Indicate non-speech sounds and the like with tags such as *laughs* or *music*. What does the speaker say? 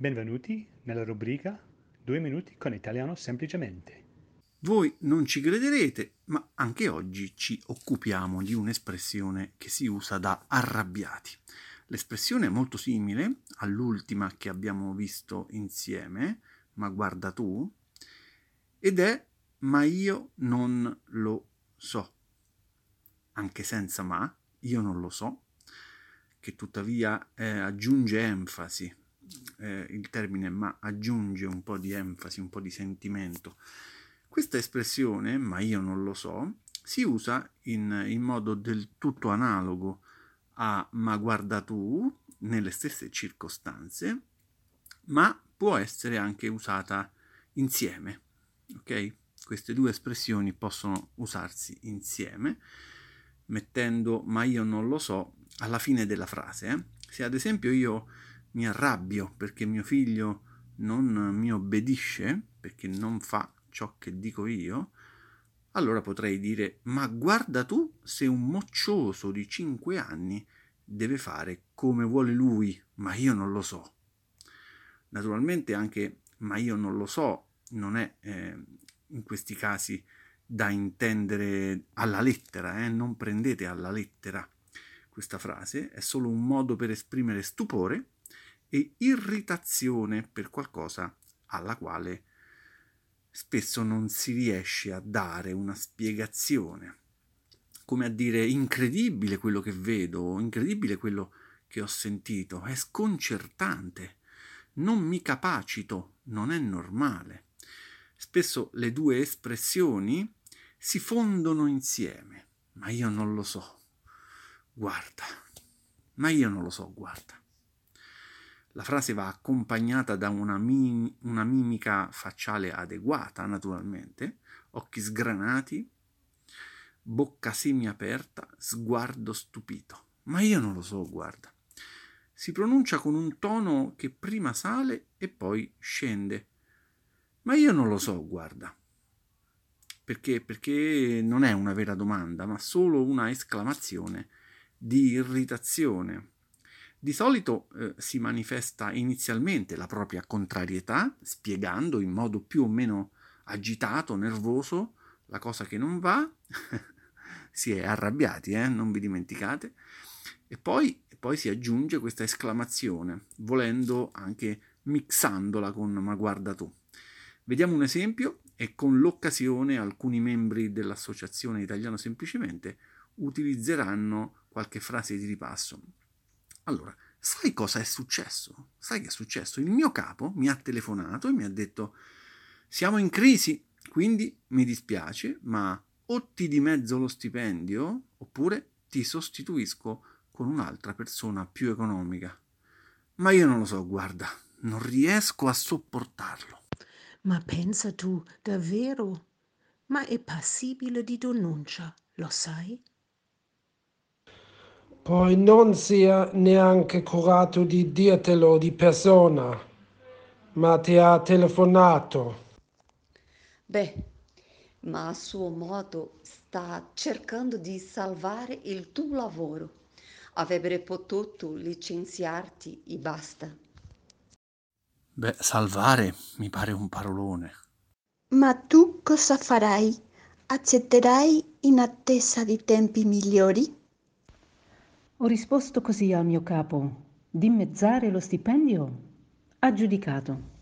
Benvenuti nella rubrica 2 minuti con italiano semplicemente. Voi non ci crederete, ma anche oggi ci occupiamo di un'espressione che si usa da arrabbiati. L'espressione è molto simile all'ultima che abbiamo visto insieme, ma guarda tu, ed è ma io non lo so. Anche senza ma, io non lo so, che tuttavia eh, aggiunge enfasi. Eh, il termine ma aggiunge un po' di enfasi, un po' di sentimento. Questa espressione, ma io non lo so, si usa in, in modo del tutto analogo a ma guarda tu nelle stesse circostanze, ma può essere anche usata insieme. Ok? Queste due espressioni possono usarsi insieme, mettendo ma io non lo so alla fine della frase. Eh? Se ad esempio io mi arrabbio perché mio figlio non mi obbedisce, perché non fa ciò che dico io, allora potrei dire ma guarda tu se un moccioso di 5 anni deve fare come vuole lui, ma io non lo so. Naturalmente anche ma io non lo so non è eh, in questi casi da intendere alla lettera, eh? non prendete alla lettera questa frase, è solo un modo per esprimere stupore e irritazione per qualcosa alla quale spesso non si riesce a dare una spiegazione. Come a dire incredibile quello che vedo, incredibile quello che ho sentito, è sconcertante, non mi capacito, non è normale. Spesso le due espressioni si fondono insieme, ma io non lo so. Guarda, ma io non lo so, guarda. La frase va accompagnata da una, mi- una mimica facciale adeguata, naturalmente, occhi sgranati, bocca semiaperta, sguardo stupito. Ma io non lo so, guarda. Si pronuncia con un tono che prima sale e poi scende. Ma io non lo so, guarda. Perché? Perché non è una vera domanda, ma solo una esclamazione di irritazione. Di solito eh, si manifesta inizialmente la propria contrarietà, spiegando in modo più o meno agitato, nervoso, la cosa che non va. *laughs* si è arrabbiati, eh? non vi dimenticate. E poi, e poi si aggiunge questa esclamazione, volendo anche mixandola con ma guarda tu. Vediamo un esempio e con l'occasione alcuni membri dell'Associazione Italiano Semplicemente utilizzeranno qualche frase di ripasso. Allora, sai cosa è successo? Sai che è successo? Il mio capo mi ha telefonato e mi ha detto siamo in crisi, quindi mi dispiace, ma o ti dimezzo lo stipendio oppure ti sostituisco con un'altra persona più economica. Ma io non lo so, guarda, non riesco a sopportarlo. Ma pensa tu, davvero? Ma è passibile di denuncia, lo sai? Poi non sia neanche curato di dirtelo di persona, ma ti ha telefonato. Beh, ma a suo modo sta cercando di salvare il tuo lavoro. Avrebbe potuto licenziarti e basta. Beh, salvare mi pare un parolone. Ma tu cosa farai? Accetterai in attesa di tempi migliori? Ho risposto così al mio capo. Dimezzare lo stipendio? Aggiudicato.